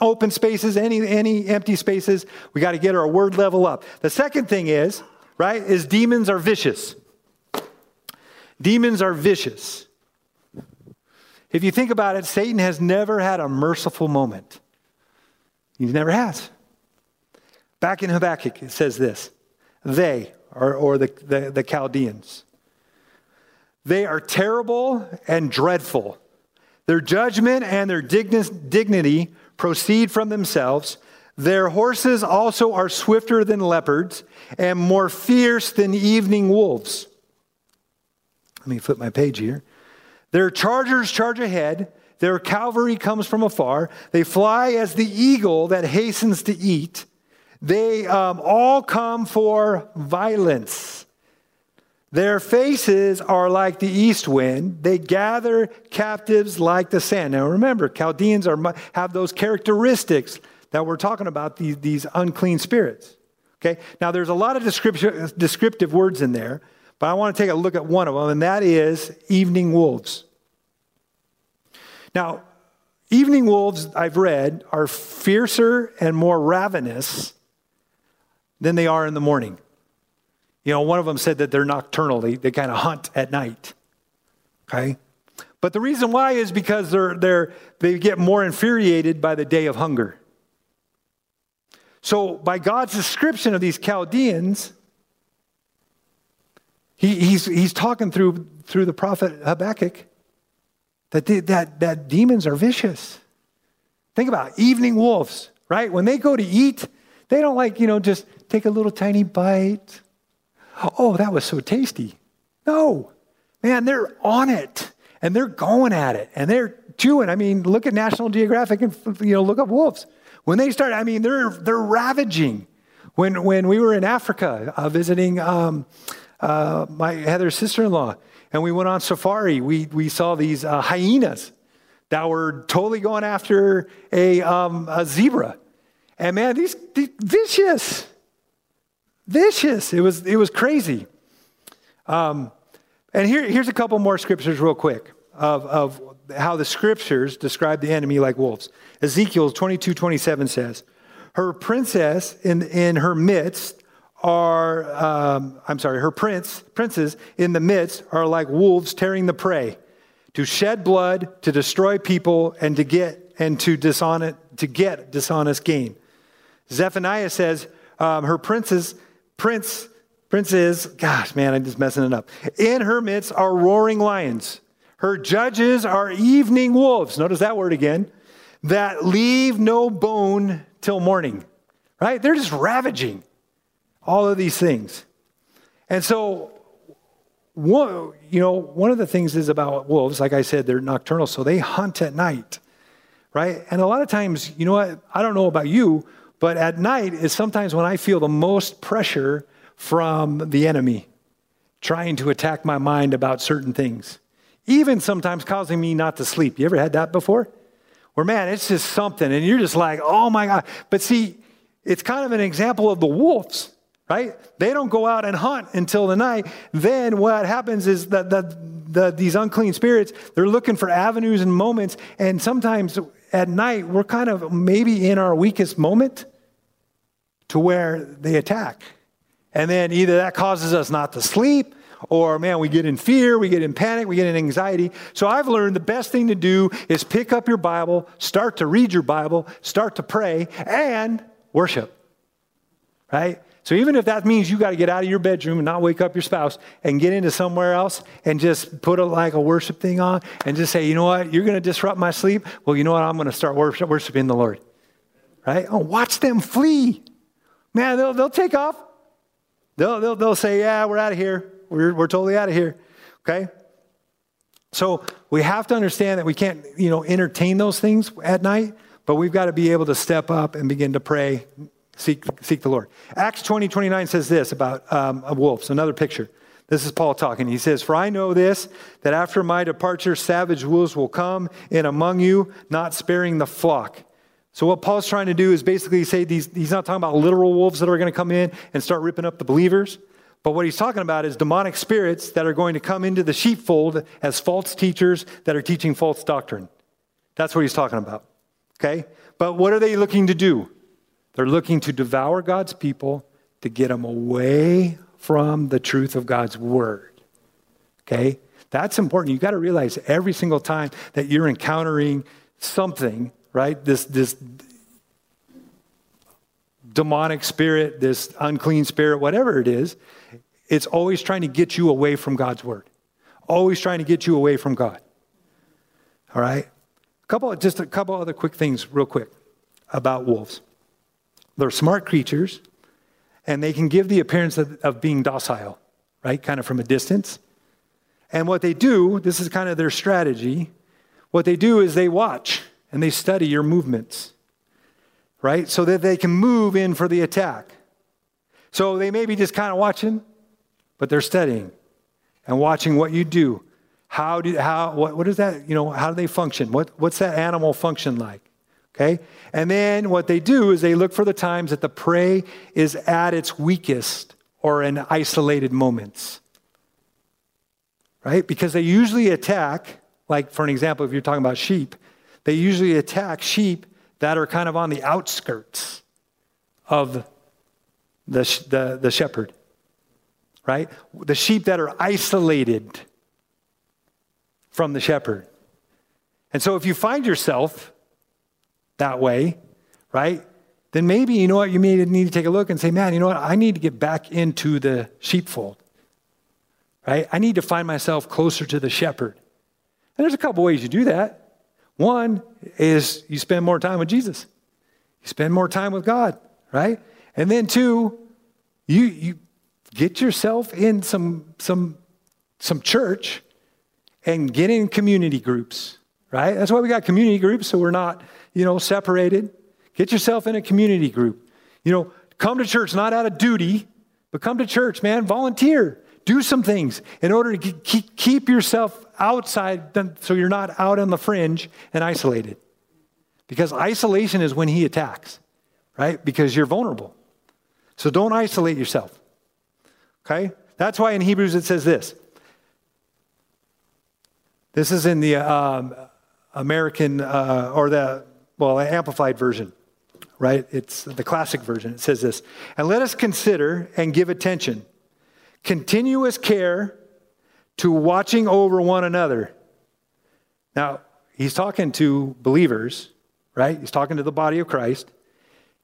open spaces, any, any empty spaces. We got to get our word level up. The second thing is, right, is demons are vicious. Demons are vicious. If you think about it, Satan has never had a merciful moment. He never has. Back in Habakkuk, it says this they, or, or the, the, the Chaldeans, they are terrible and dreadful. Their judgment and their dignity proceed from themselves. Their horses also are swifter than leopards and more fierce than evening wolves. Let me flip my page here. Their chargers charge ahead. Their cavalry comes from afar. They fly as the eagle that hastens to eat. They um, all come for violence. Their faces are like the east wind. They gather captives like the sand. Now remember, Chaldeans are, have those characteristics that we're talking about, these, these unclean spirits. Okay? Now there's a lot of descriptive words in there, but I want to take a look at one of them, and that is evening wolves. Now, evening wolves, I've read, are fiercer and more ravenous than they are in the morning. You know, one of them said that they're nocturnal, they, they kind of hunt at night. Okay? But the reason why is because they're, they're, they get more infuriated by the day of hunger. So, by God's description of these Chaldeans, he, he's, he's talking through, through the prophet Habakkuk that, they, that, that demons are vicious. Think about it, evening wolves, right? When they go to eat, they don't like, you know, just take a little tiny bite. Oh, that was so tasty. No, man, they're on it and they're going at it and they're chewing. I mean, look at National Geographic and, you know, look up wolves. When they start, I mean, they're, they're ravaging. When, when we were in Africa uh, visiting um, uh, my Heather's sister in law, and we went on safari, we, we saw these uh, hyenas that were totally going after a, um, a zebra. And man, these, these vicious, vicious. It was, it was crazy. Um, and here, here's a couple more scriptures, real quick, of, of how the scriptures describe the enemy like wolves. Ezekiel 22 27 says, Her princess in, in her midst are, um, I'm sorry, her prince, princes in the midst are like wolves tearing the prey, to shed blood, to destroy people, and to get and to dishonest, to get dishonest gain. Zephaniah says um, her princes, prince, princes, gosh, man, I'm just messing it up. In her midst are roaring lions. Her judges are evening wolves. Notice that word again. That leave no bone till morning. Right? They're just ravaging all of these things. And so, one, you know, one of the things is about wolves, like I said, they're nocturnal, so they hunt at night, right? And a lot of times, you know what? I don't know about you, but at night is sometimes when I feel the most pressure from the enemy trying to attack my mind about certain things, even sometimes causing me not to sleep. You ever had that before? Where, man, it's just something, and you're just like, oh my God. But see, it's kind of an example of the wolves, right? They don't go out and hunt until the night. Then what happens is that the, the, these unclean spirits, they're looking for avenues and moments, and sometimes at night, we're kind of maybe in our weakest moment to where they attack. And then either that causes us not to sleep, or man, we get in fear, we get in panic, we get in anxiety. So I've learned the best thing to do is pick up your Bible, start to read your Bible, start to pray, and worship. Right? So even if that means you got to get out of your bedroom and not wake up your spouse and get into somewhere else and just put a, like a worship thing on and just say, you know what, you're going to disrupt my sleep. Well, you know what, I'm going to start worship, worshiping the Lord. Right? Oh, watch them flee. Man, they'll, they'll take off. They'll, they'll, they'll say, yeah, we're out of here. We're, we're totally out of here. Okay? So we have to understand that we can't, you know, entertain those things at night, but we've got to be able to step up and begin to pray, seek, seek the Lord. Acts 20, 29 says this about um, wolves, another picture. This is Paul talking. He says, For I know this, that after my departure, savage wolves will come in among you, not sparing the flock. So, what Paul's trying to do is basically say these, he's not talking about literal wolves that are going to come in and start ripping up the believers. But what he's talking about is demonic spirits that are going to come into the sheepfold as false teachers that are teaching false doctrine. That's what he's talking about. Okay? But what are they looking to do? They're looking to devour God's people to get them away from the truth of God's word. Okay? That's important. You've got to realize every single time that you're encountering something, right? This, this demonic spirit, this unclean spirit, whatever it is, it's always trying to get you away from God's word. Always trying to get you away from God. All right? A couple, just a couple other quick things, real quick, about wolves. They're smart creatures, and they can give the appearance of, of being docile, right? Kind of from a distance. And what they do, this is kind of their strategy. What they do is they watch and they study your movements, right? So that they can move in for the attack. So they may be just kind of watching, but they're studying and watching what you do. How do how what, what is that? You know, how do they function? What, what's that animal function like? Okay? And then what they do is they look for the times that the prey is at its weakest or in isolated moments. Right? Because they usually attack, like for an example, if you're talking about sheep, they usually attack sheep that are kind of on the outskirts of the, the, the shepherd. Right? The sheep that are isolated from the shepherd. And so if you find yourself that way, right? Then maybe, you know what, you may need to take a look and say, man, you know what, I need to get back into the sheepfold, right? I need to find myself closer to the shepherd. And there's a couple ways you do that. One is you spend more time with Jesus, you spend more time with God, right? And then two, you, you get yourself in some, some, some church and get in community groups, right? That's why we got community groups, so we're not you know, separated. Get yourself in a community group. You know, come to church not out of duty, but come to church, man. Volunteer. Do some things in order to keep yourself outside so you're not out on the fringe and isolated. Because isolation is when he attacks, right? Because you're vulnerable. So don't isolate yourself. Okay? That's why in Hebrews it says this. This is in the um, American uh, or the well, amplified version, right? It's the classic version. It says this And let us consider and give attention, continuous care to watching over one another. Now, he's talking to believers, right? He's talking to the body of Christ.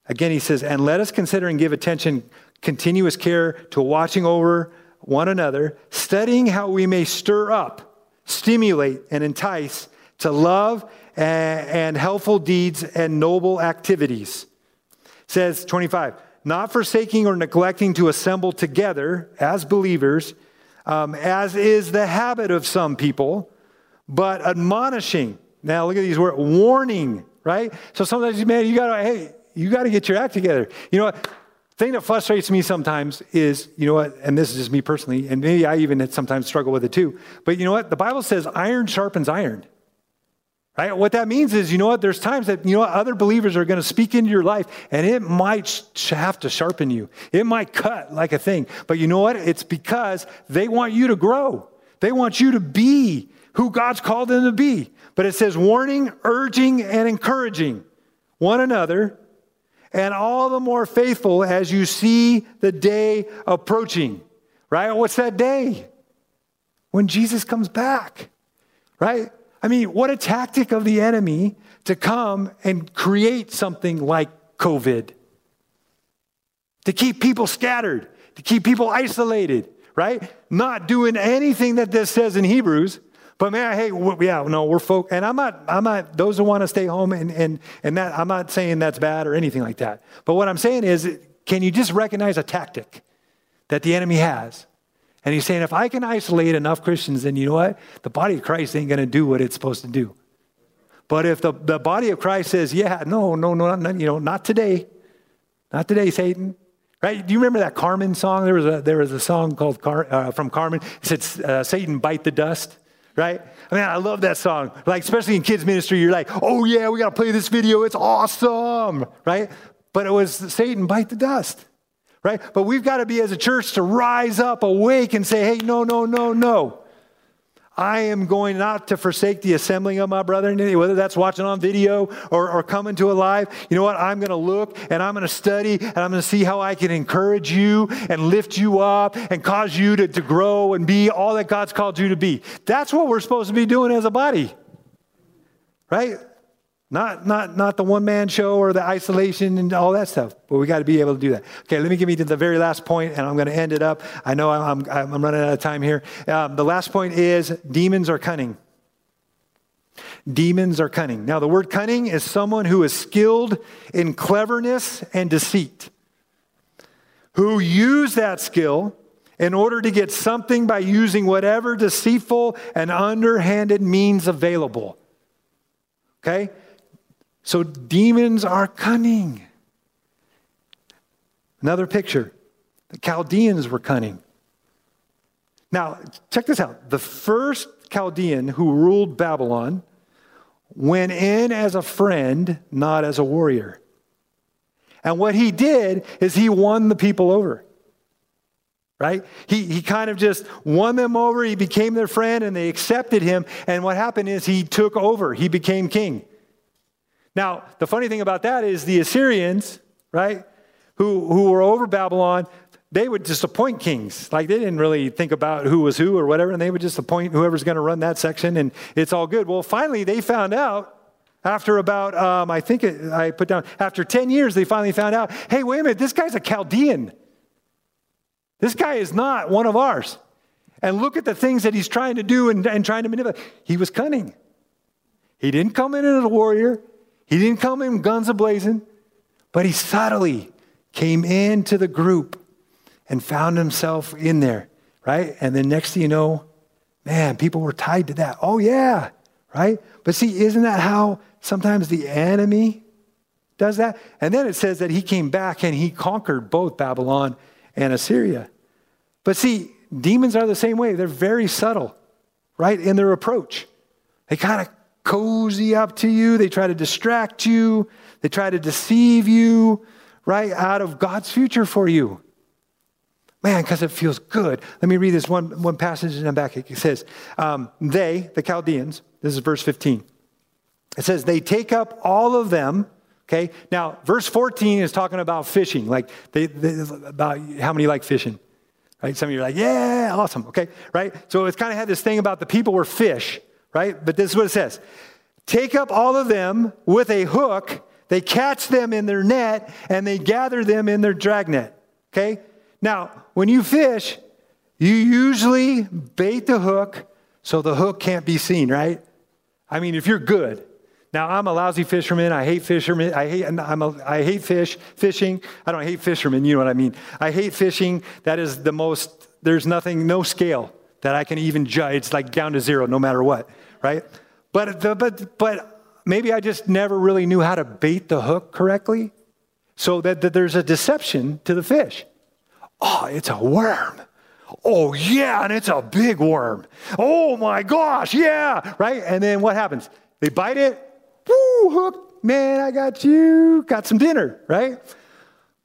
Again, he says, And let us consider and give attention, continuous care to watching over one another, studying how we may stir up, stimulate, and entice to love and, helpful deeds and noble activities. It says 25, not forsaking or neglecting to assemble together as believers, um, as is the habit of some people, but admonishing. Now look at these words, warning, right? So sometimes, man, you gotta, hey, you gotta get your act together. You know what? thing that frustrates me sometimes is, you know what, and this is just me personally, and maybe I even sometimes struggle with it too. But you know what? The Bible says iron sharpens iron. Right? What that means is, you know what? There's times that, you know, what? other believers are going to speak into your life and it might have to sharpen you. It might cut like a thing. But you know what? It's because they want you to grow. They want you to be who God's called them to be. But it says warning, urging, and encouraging one another, and all the more faithful as you see the day approaching. Right? What's that day? When Jesus comes back. Right? I mean, what a tactic of the enemy to come and create something like COVID, to keep people scattered, to keep people isolated, right? Not doing anything that this says in Hebrews. But man, hey, yeah, no, we're folk, and I'm not, I'm not. Those who want to stay home and and and that, I'm not saying that's bad or anything like that. But what I'm saying is, can you just recognize a tactic that the enemy has and he's saying, if I can isolate enough Christians, then you know what? The body of Christ ain't going to do what it's supposed to do. But if the, the body of Christ says, yeah, no, no, no, not, you know, not today. Not today, Satan. Right? Do you remember that Carmen song? There was a, there was a song called Car, uh, from Carmen. It said, uh, Satan, bite the dust. Right? I mean, I love that song. Like, especially in kids' ministry, you're like, oh, yeah, we got to play this video. It's awesome. Right? But it was Satan, bite the dust right? But we've got to be as a church to rise up, awake, and say, hey, no, no, no, no. I am going not to forsake the assembling of my brethren, whether that's watching on video or, or coming to a live. You know what? I'm going to look and I'm going to study and I'm going to see how I can encourage you and lift you up and cause you to, to grow and be all that God's called you to be. That's what we're supposed to be doing as a body, right? Not, not, not the one man show or the isolation and all that stuff, but we got to be able to do that. Okay, let me give you to the very last point, and I'm going to end it up. I know I'm, I'm, I'm running out of time here. Um, the last point is demons are cunning. Demons are cunning. Now, the word cunning is someone who is skilled in cleverness and deceit, who use that skill in order to get something by using whatever deceitful and underhanded means available. Okay? So demons are cunning. Another picture the Chaldeans were cunning. Now, check this out. The first Chaldean who ruled Babylon went in as a friend, not as a warrior. And what he did is he won the people over. Right? He, he kind of just won them over. He became their friend and they accepted him. And what happened is he took over, he became king. Now, the funny thing about that is the Assyrians, right, who, who were over Babylon, they would just appoint kings. Like they didn't really think about who was who or whatever, and they would just appoint whoever's going to run that section, and it's all good. Well, finally, they found out after about, um, I think it, I put down, after 10 years, they finally found out hey, wait a minute, this guy's a Chaldean. This guy is not one of ours. And look at the things that he's trying to do and, and trying to manipulate. He was cunning. He didn't come in as a warrior. He didn't come in guns ablazing, but he subtly came into the group and found himself in there, right? And then next thing you know, man, people were tied to that. Oh, yeah, right? But see, isn't that how sometimes the enemy does that? And then it says that he came back and he conquered both Babylon and Assyria. But see, demons are the same way. They're very subtle, right, in their approach. They kind of cozy up to you, they try to distract you, they try to deceive you, right, out of God's future for you. Man, because it feels good. Let me read this one, one passage in the back. It says, um, They, the Chaldeans, this is verse 15. It says, They take up all of them. Okay, now verse 14 is talking about fishing, like they, they, about how many like fishing, right? Some of you are like, yeah, awesome, okay, right? So it's kind of had this thing about the people were fish, right? But this is what it says Take up all of them with a hook, they catch them in their net, and they gather them in their dragnet. Okay? Now, when you fish, you usually bait the hook so the hook can't be seen, right? I mean, if you're good. Now, I'm a lousy fisherman. I hate fishermen. I hate, I'm a, I hate fish, fishing. I don't hate fishermen, you know what I mean. I hate fishing. That is the most, there's nothing, no scale that I can even judge. It's like down to zero no matter what right? But, the, but, but maybe I just never really knew how to bait the hook correctly so that, that there's a deception to the fish. Oh, it's a worm. Oh, yeah, and it's a big worm. Oh my gosh, yeah, right? And then what happens? They bite it, woo, hook, man, I got you, got some dinner, right?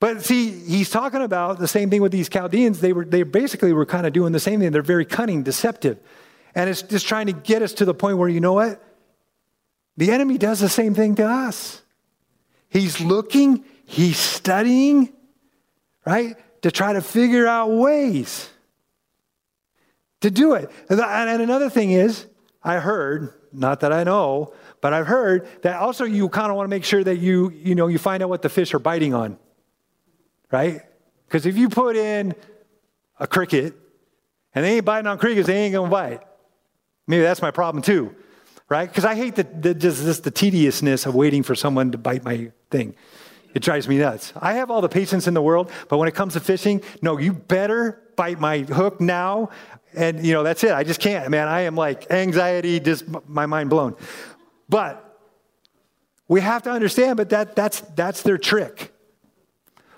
But see, he's talking about the same thing with these Chaldeans. They were they basically were kind of doing the same thing. They're very cunning, deceptive. And it's just trying to get us to the point where, you know what? The enemy does the same thing to us. He's looking, he's studying, right? To try to figure out ways to do it. And another thing is, I heard, not that I know, but I've heard that also you kind of want to make sure that you, you know, you find out what the fish are biting on, right? Because if you put in a cricket and they ain't biting on crickets, they ain't gonna bite. Maybe that's my problem too, right? Because I hate the, the, just, the tediousness of waiting for someone to bite my thing. It drives me nuts. I have all the patience in the world, but when it comes to fishing, no, you better bite my hook now. And, you know, that's it. I just can't, man. I am like anxiety, just my mind blown. But we have to understand, but that, that's, that's their trick.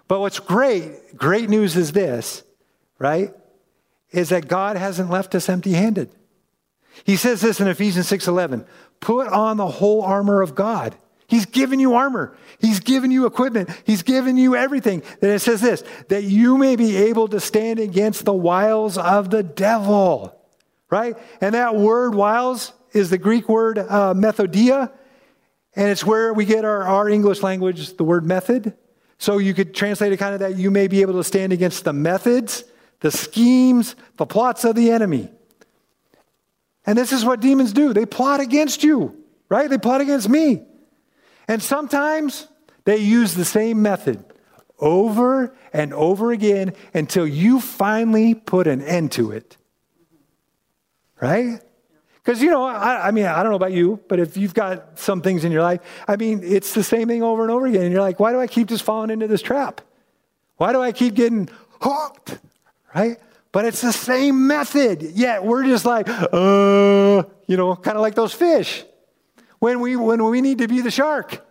But what's great, great news is this, right? Is that God hasn't left us empty handed. He says this in Ephesians 6:11, "Put on the whole armor of God." He's given you armor. He's given you equipment. He's given you everything. Then it says this, that you may be able to stand against the wiles of the devil. right? And that word, wiles, is the Greek word uh, methodia, and it's where we get our, our English language, the word method. So you could translate it kind of that you may be able to stand against the methods, the schemes, the plots of the enemy. And this is what demons do they plot against you, right? They plot against me. And sometimes they use the same method over and over again until you finally put an end to it. Right? Because, you know, I, I, mean, I don't know about you, but if you've got some things in your life, I mean, it's the same thing over and over again. And you're like, why do I keep just falling into this trap? Why do I keep getting hooked? Right? But it's the same method. Yet we're just like, uh, you know, kind of like those fish when we, when we need to be the shark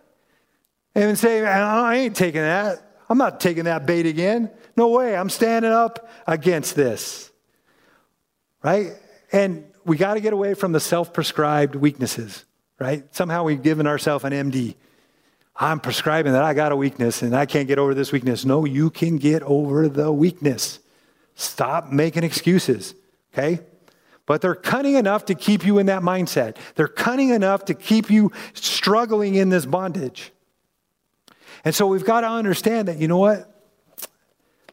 and say, I ain't taking that. I'm not taking that bait again. No way. I'm standing up against this. Right? And we got to get away from the self prescribed weaknesses, right? Somehow we've given ourselves an MD. I'm prescribing that I got a weakness and I can't get over this weakness. No, you can get over the weakness. Stop making excuses, okay? But they're cunning enough to keep you in that mindset. They're cunning enough to keep you struggling in this bondage. And so we've got to understand that, you know what?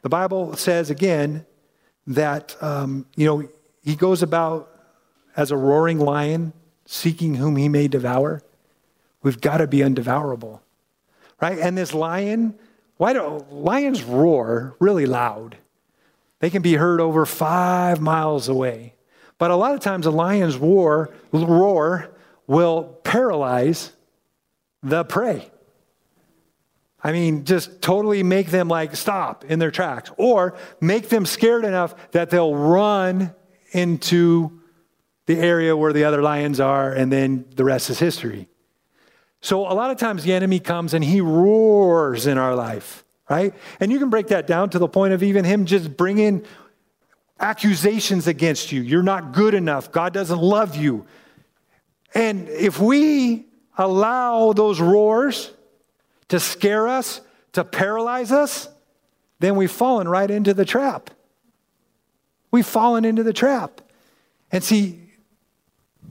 The Bible says again that, um, you know, he goes about as a roaring lion, seeking whom he may devour. We've got to be undevourable, right? And this lion, why do lions roar really loud? They can be heard over five miles away. But a lot of times, a lion's roar, roar will paralyze the prey. I mean, just totally make them like stop in their tracks or make them scared enough that they'll run into the area where the other lions are, and then the rest is history. So a lot of times the enemy comes and he roars in our life, right? And you can break that down to the point of even him just bringing accusations against you. You're not good enough. God doesn't love you. And if we allow those roars to scare us, to paralyze us, then we've fallen right into the trap. We've fallen into the trap. And see,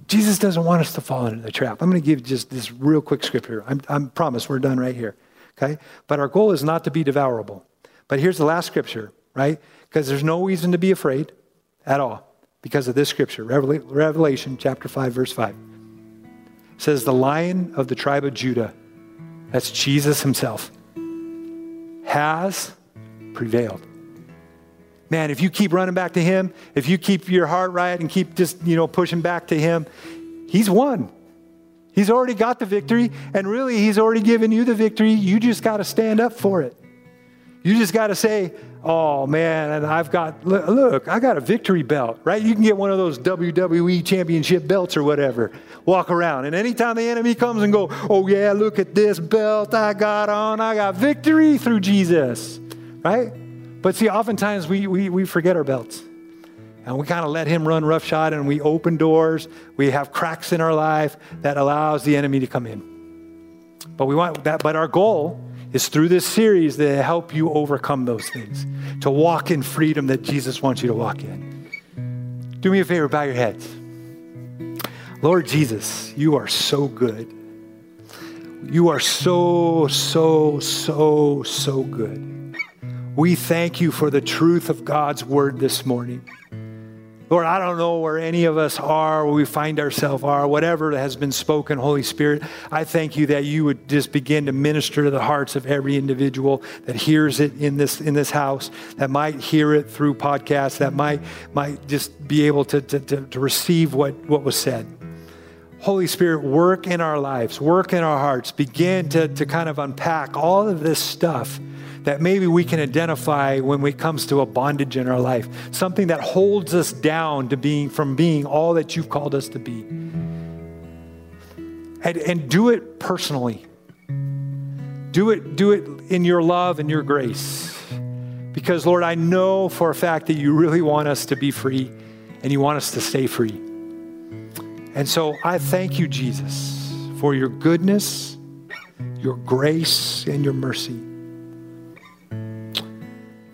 Jesus doesn't want us to fall into the trap. I'm going to give just this real quick scripture. I'm, I promise we're done right here. Okay? But our goal is not to be devourable. But here's the last scripture, right? Because there's no reason to be afraid at all because of this scripture, Revelation chapter 5, verse 5. It says, The lion of the tribe of Judah, that's Jesus himself, has prevailed man, if you keep running back to him, if you keep your heart right and keep just, you know, pushing back to him, he's won. He's already got the victory, and really, he's already given you the victory. You just got to stand up for it. You just got to say, oh man, and I've got, look, I got a victory belt, right? You can get one of those WWE championship belts or whatever. Walk around. And anytime the enemy comes and go, oh yeah, look at this belt I got on. I got victory through Jesus, right? But see, oftentimes we, we, we forget our belts. And we kind of let him run roughshod and we open doors. We have cracks in our life that allows the enemy to come in. But we want that, but our goal is through this series to help you overcome those things, to walk in freedom that Jesus wants you to walk in. Do me a favor, bow your heads. Lord Jesus, you are so good. You are so, so, so, so good. We thank you for the truth of God's word this morning. Lord, I don't know where any of us are, where we find ourselves are, whatever has been spoken, Holy Spirit. I thank you that you would just begin to minister to the hearts of every individual that hears it in this in this house, that might hear it through podcasts, that might might just be able to, to, to, to receive what, what was said. Holy Spirit, work in our lives, work in our hearts, begin to, to kind of unpack all of this stuff that maybe we can identify when it comes to a bondage in our life, something that holds us down to being from being all that you've called us to be. And, and do it personally. Do it, do it in your love and your grace. Because, Lord, I know for a fact that you really want us to be free and you want us to stay free. And so I thank you, Jesus, for your goodness, your grace, and your mercy.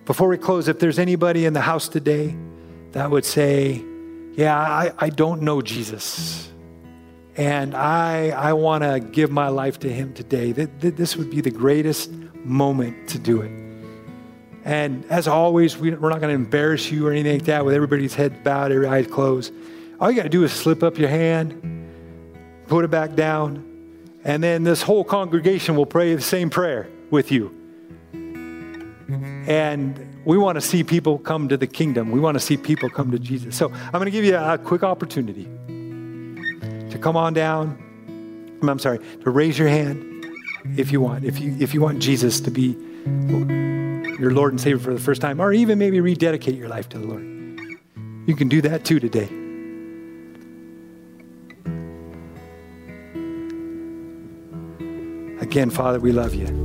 Before we close, if there's anybody in the house today that would say, yeah, I, I don't know Jesus. And I, I want to give my life to him today. This would be the greatest moment to do it. And as always, we, are not going to embarrass you or anything like that with everybody's head bowed, every eye closed. All you got to do is slip up your hand, put it back down, and then this whole congregation will pray the same prayer with you. And we want to see people come to the kingdom. We want to see people come to Jesus. So I'm going to give you a quick opportunity to come on down. I'm sorry, to raise your hand if you want. If you if you want Jesus to be your Lord and Savior for the first time, or even maybe rededicate your life to the Lord. You can do that too today. Again, Father, we love you.